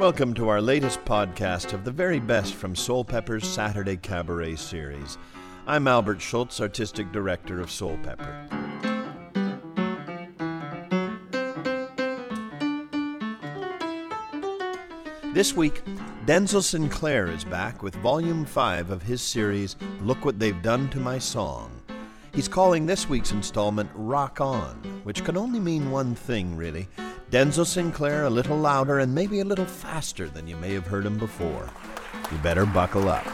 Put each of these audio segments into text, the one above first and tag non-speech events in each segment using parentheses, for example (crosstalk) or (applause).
Welcome to our latest podcast of the very best from Soulpepper's Saturday Cabaret series. I'm Albert Schultz, Artistic Director of Soulpepper. This week, Denzal Sinclaire is back with Volume 5 of his series, Look What They've Done to My Song. He's calling this week's installment Rock On, which can only mean one thing, really Denzal Sinclaire a little louder and maybe a little faster than you may have heard him before. You better buckle up.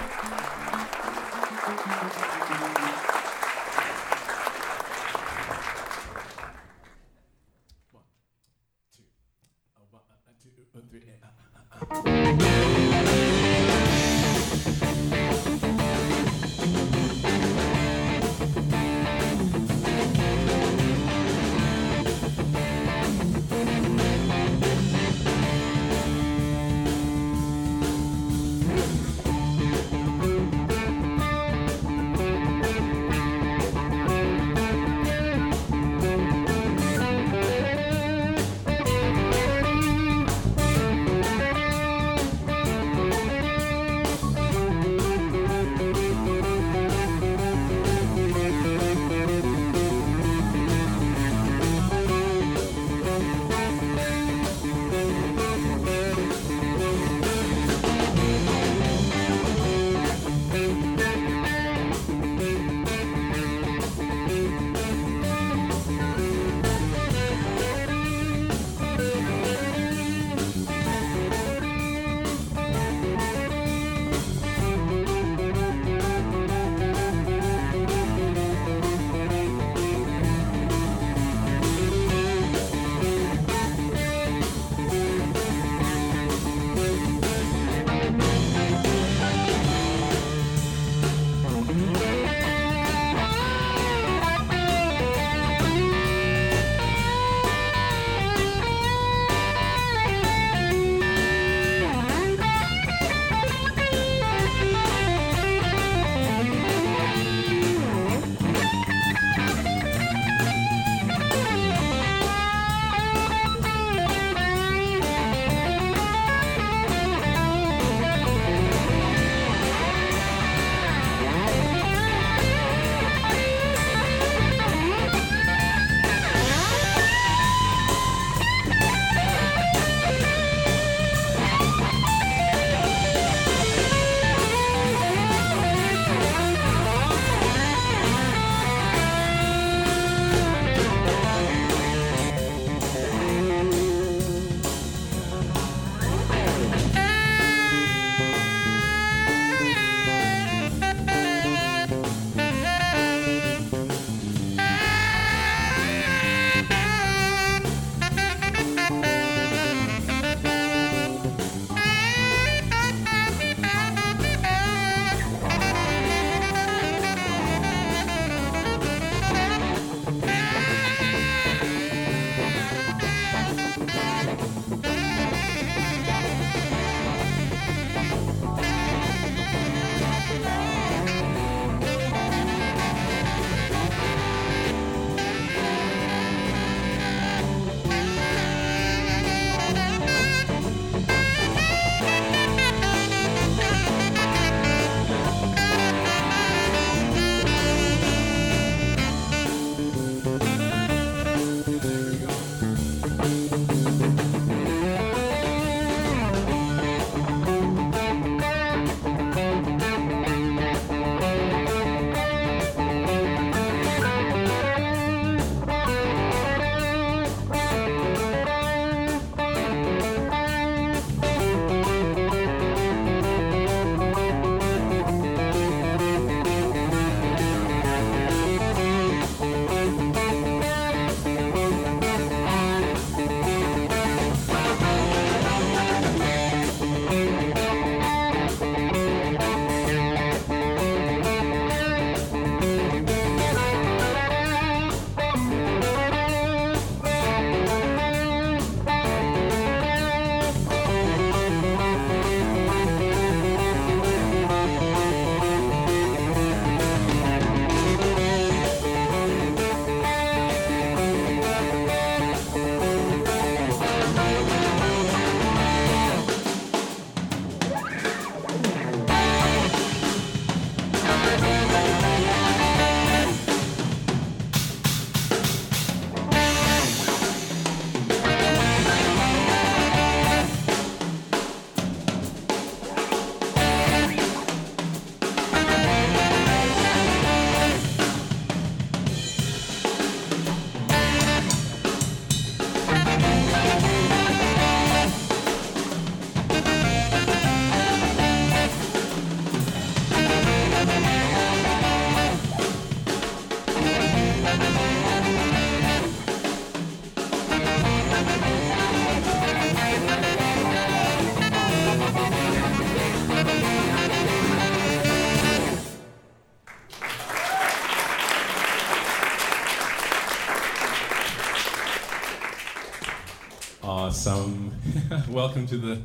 Welcome to the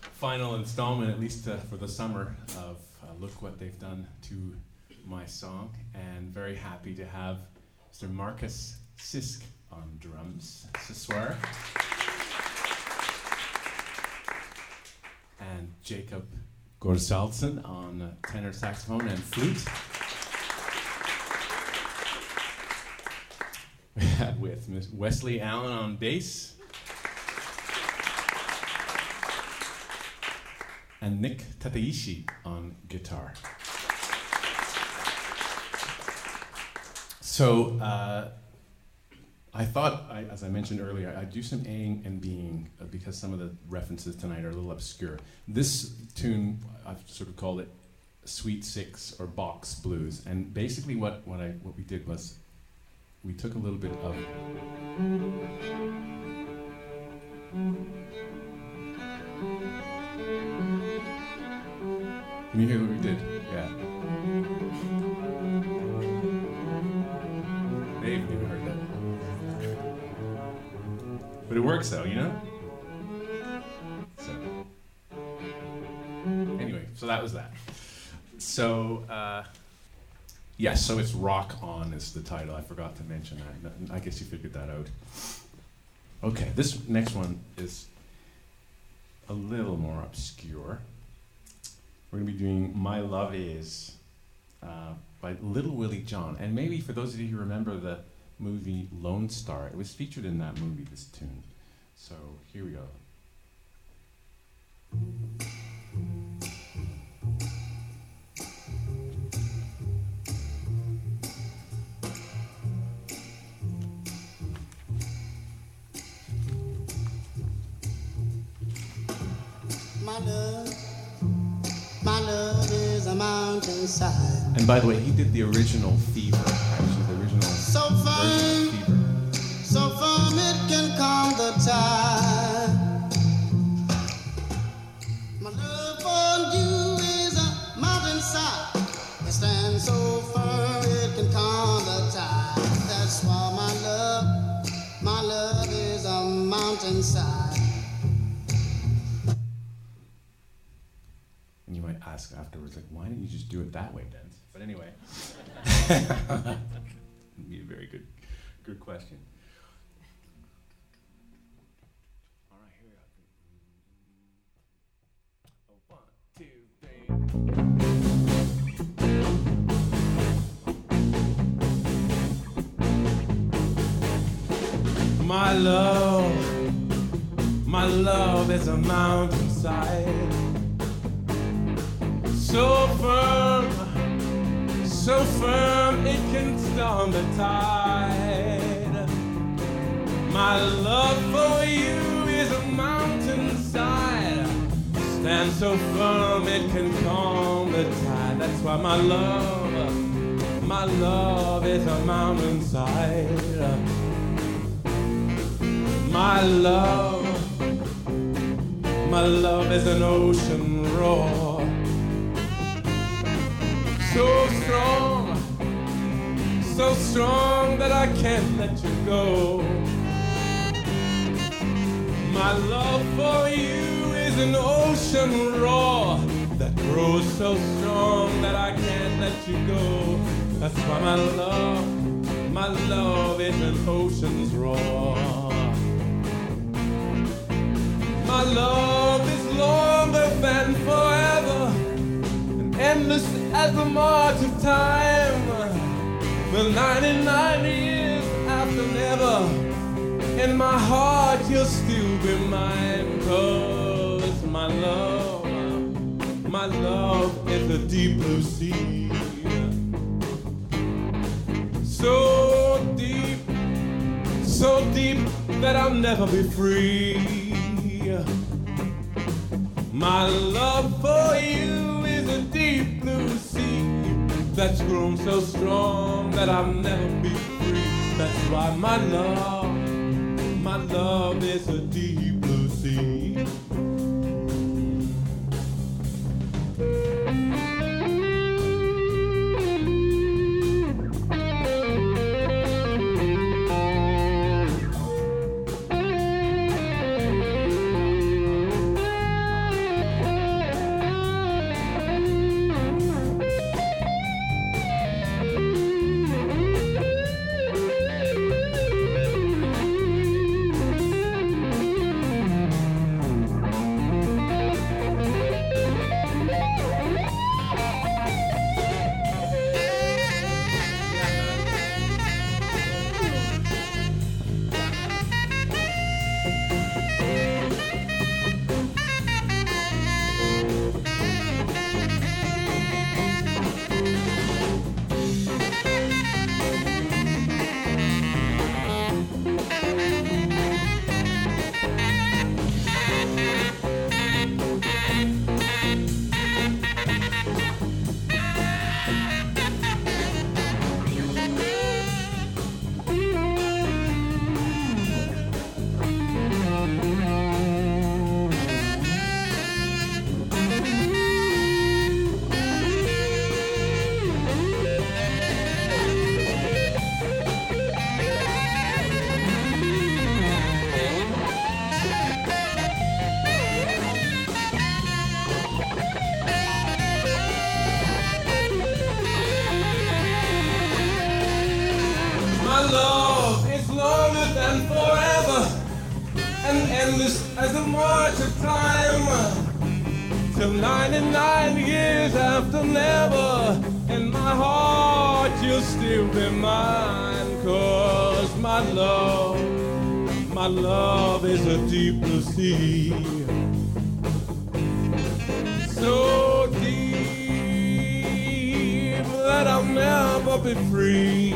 final installment, at least uh, for the summer, of uh, Look What They've Done to My Song. And very happy to have Mr. Marcus Sisk on drums. Soir. And Jacob Gorzhaltsan on uh, tenor saxophone and flute. (laughs) We had with Wesley Allen on bass. And Nick Tateishi on guitar. So, uh, I thought, I, as I mentioned earlier, I'd do some A and being uh, because some of the references tonight are a little obscure. This tune, I've sort of called it Sweet Six or Box Blues, and basically what, what I what we did was we took a little bit of. We did? Yeah. They haven't even heard that. But it works though, you know? So. Anyway, so that was that. So, uh, Yes, so it's Rock On is the title. I forgot to mention that. I guess you figured that out. Okay, this next one is a little more obscure. We're going to be doing My Love Is uh, by Little Willie John. And maybe for those of you who remember the movie Lone Star, it was featured in that movie, this tune. So here we go. And by the way, he did the original Fever, actually, the original So version of Fever. so firm it can calm the tide. Why didn't you just do it that way, Dens? But anyway, That'd (laughs) be a very good, good question. All right, here we go. Oh, one, two, three. My love, my love is a mountainside so firm, so firm it can storm the tide. My love for you is a mountainside, stand so firm it can calm the tide. That's why my love, my love is a mountainside. My love, my love is an ocean roar so strong, so strong that I can't let you go. My love for you is an ocean roar that grows so strong that I can't let you go. That's why my love, my love is an ocean's roar. My love is longer than forever an endless as the march of time. The 99 years after never, in my heart you'll still be mine. Cause my love, my love is a deep blue sea. So deep, so deep that I'll never be free. My love for you is a deep blue sea that's grown so strong that I'll never be free. That's why my love, my love is a deep blue sea. Never be free.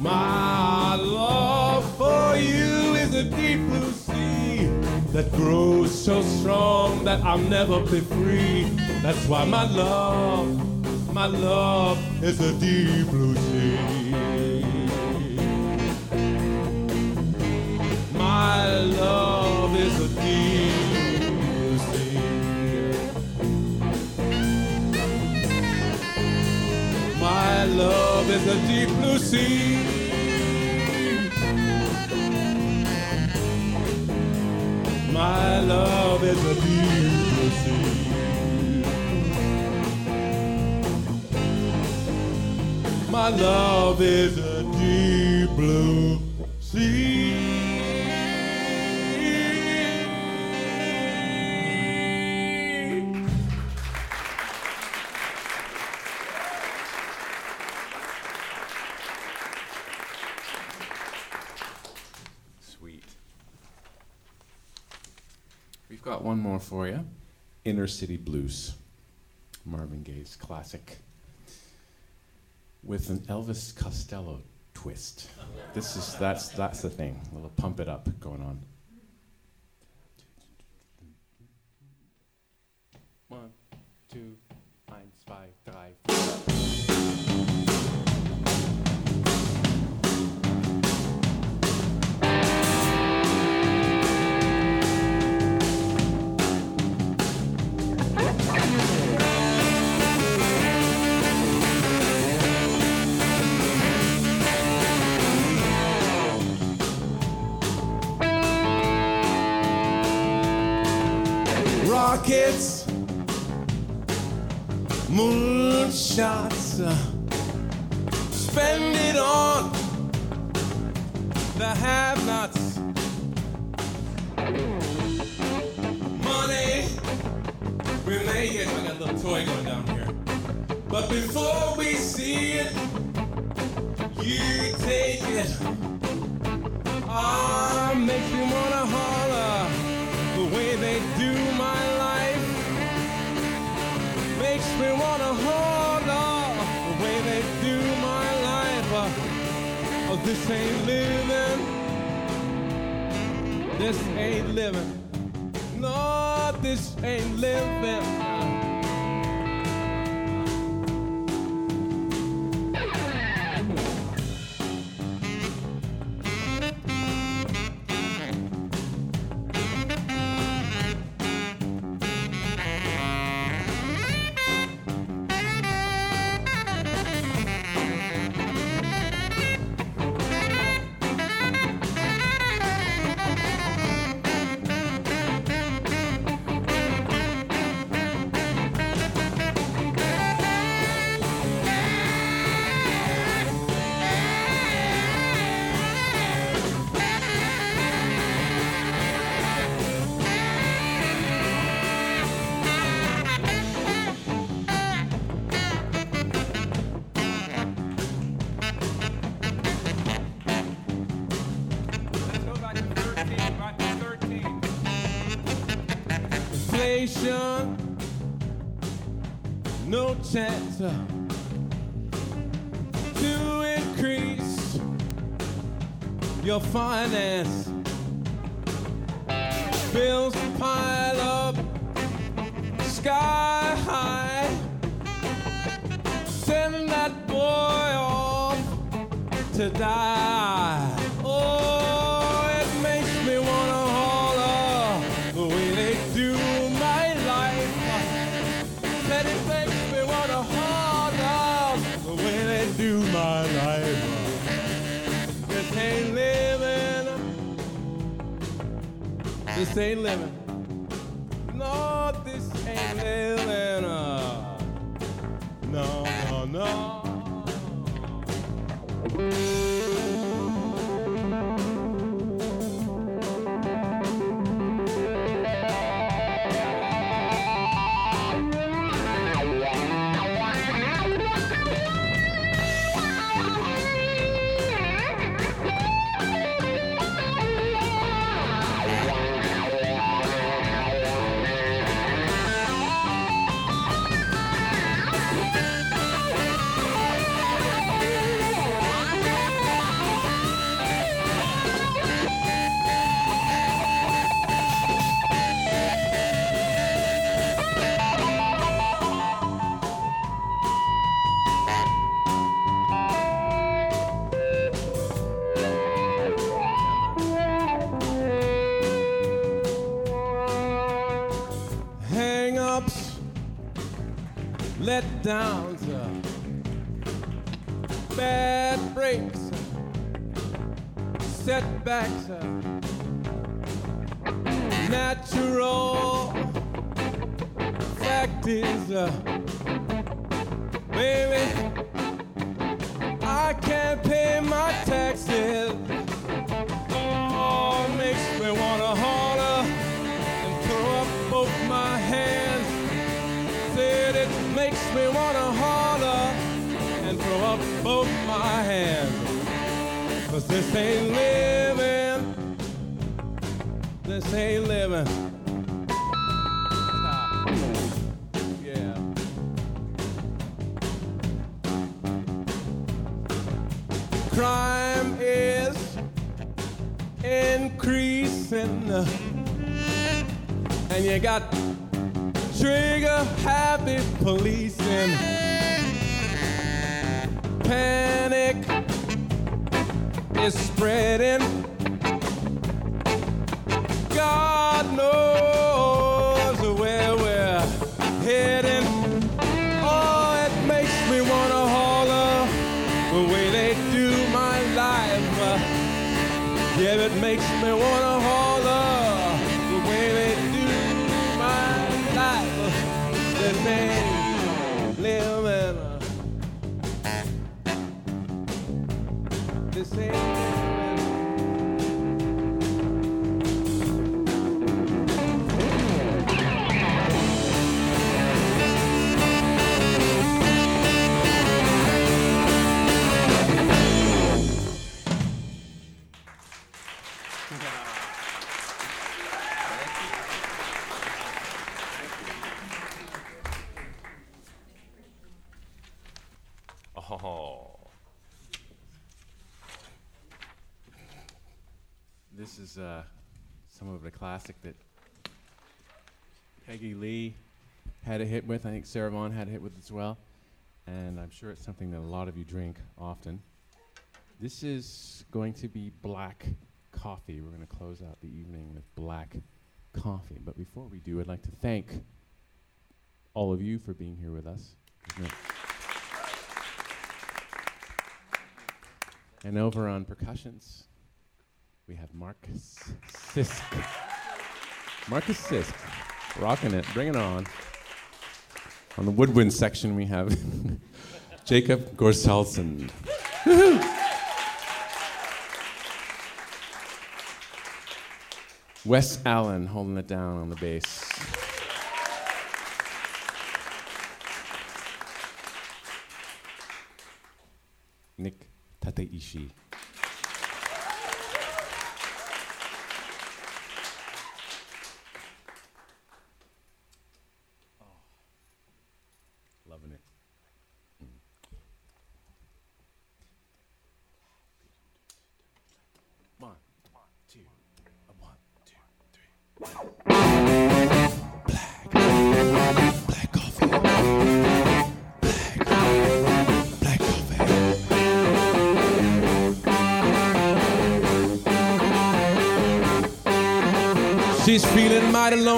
My love for you is a deep blue sea that grows so strong that I'll never be free. That's why my love, my love is a deep blue sea. My love is a deep love is a deep blue sea. My love is a deep blue sea. My love is a deep blue sea. One more for you. Inner City Blues. Marvin Gaye's classic. With an Elvis Costello twist. This is that's that's the thing. A little pump it up going on. Rockets, moonshots. uh, Spend it on the have-nots. Money, we make it. I got a little toy going down here. But before we see it, you take it. Ah, makes me wanna holler the way they do me wanna holler the way they do my life. Uh, oh, this ain't living. This ain't living. No, this ain't living. No chance uh, to increase your finance. Bills pile up sky high. Send that boy off to die. Ain't living. Downs, uh, bad breaks, setbacks, uh, natural fact is, uh, baby, I can't pay my taxes. Oh, makes me wanna me wanna holler and throw up both my hands. Cause this ain't living. This ain't living. Yeah. Crime is increasing. And you got trigger happy policing. Panic is spreading. This is uh, some of the classic that Peggy Lee had a hit with. I think Sarah Vaughan had a hit with as well. And I'm sure it's something that a lot of you drink often. This is going to be black coffee. We're going to close out the evening with black coffee. But before we do, I'd like to thank all of you for being here with us. Isn't it- And over on percussions, we have Marcus Sisk. Marcus Sisk, rocking it, bring it on. On the woodwind section, we have (laughs) Jacob Gorzhaltsan. Wes Allen holding it down on the bass. Nick Tateishi.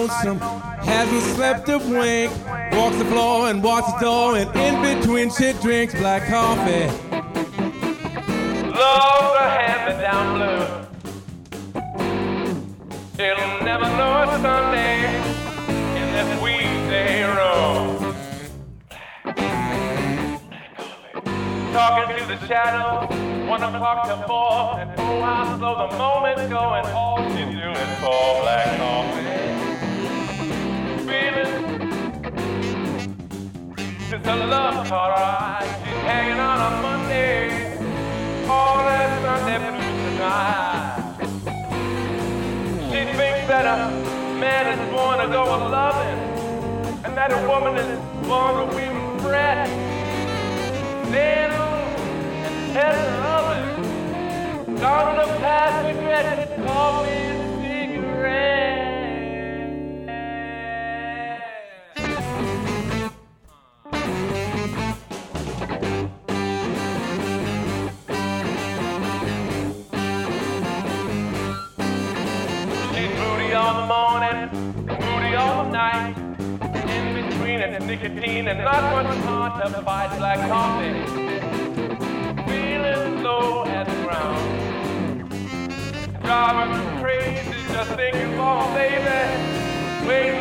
Lonesome, hasn't slept a wink. Walks the floor and walks the door, and in between she drinks black coffee. Love the hand-me-down blue. It'll never know a Sunday in this weekday room. Talking to the shadow, one o'clock to four, and oh how slow the moment's going. All she's doing for black coffee. Just a love alright. She's hanging on a Monday, all that Sunday blues tonight. She thinks that a man is born to go a loving, and that a woman is born to weave bread. Then and tell it. Gone to pass regret, coffee and cigarettes. 16 and not much hard to fight like coffee. Feeling low at the ground. Driving crazy just thinking, oh baby, wait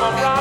好的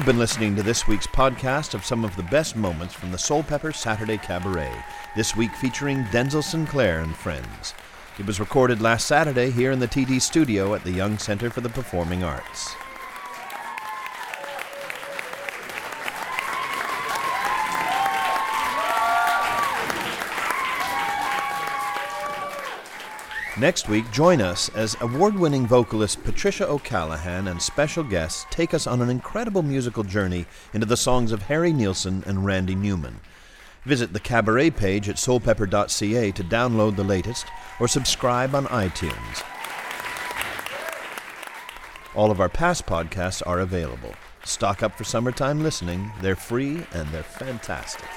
You've been listening to this week's podcast of some of the best moments from the Soulpepper Saturday Cabaret, this week featuring Denzal Sinclaire and friends. It was recorded last Saturday here in the TD studio at the Young Center for the Performing Arts. Next week, join us as award winning vocalist Patricia O'Callaghan and special guests take us on an incredible musical journey into the songs of Harry Nilsson and Randy Newman. Visit the cabaret page at soulpepper.ca to download the latest or subscribe on iTunes. All of our past podcasts are available. Stock up for summertime listening. They're free and they're fantastic.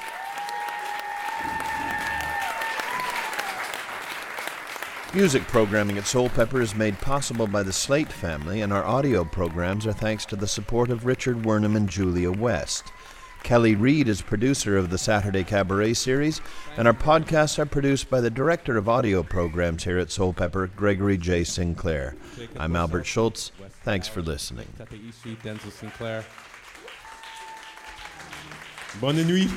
Music programming at Soulpepper is made possible by the Slaight family, and our audio programs are thanks to the support of Richard Wernham and Julia West. Kelly Reed is producer of the Saturday Cabaret series, and our podcasts are produced by the director of audio programs here at Soulpepper, Gregory J. Sinclair. I'm Albert Schultz. Thanks for listening. Bonne nuit.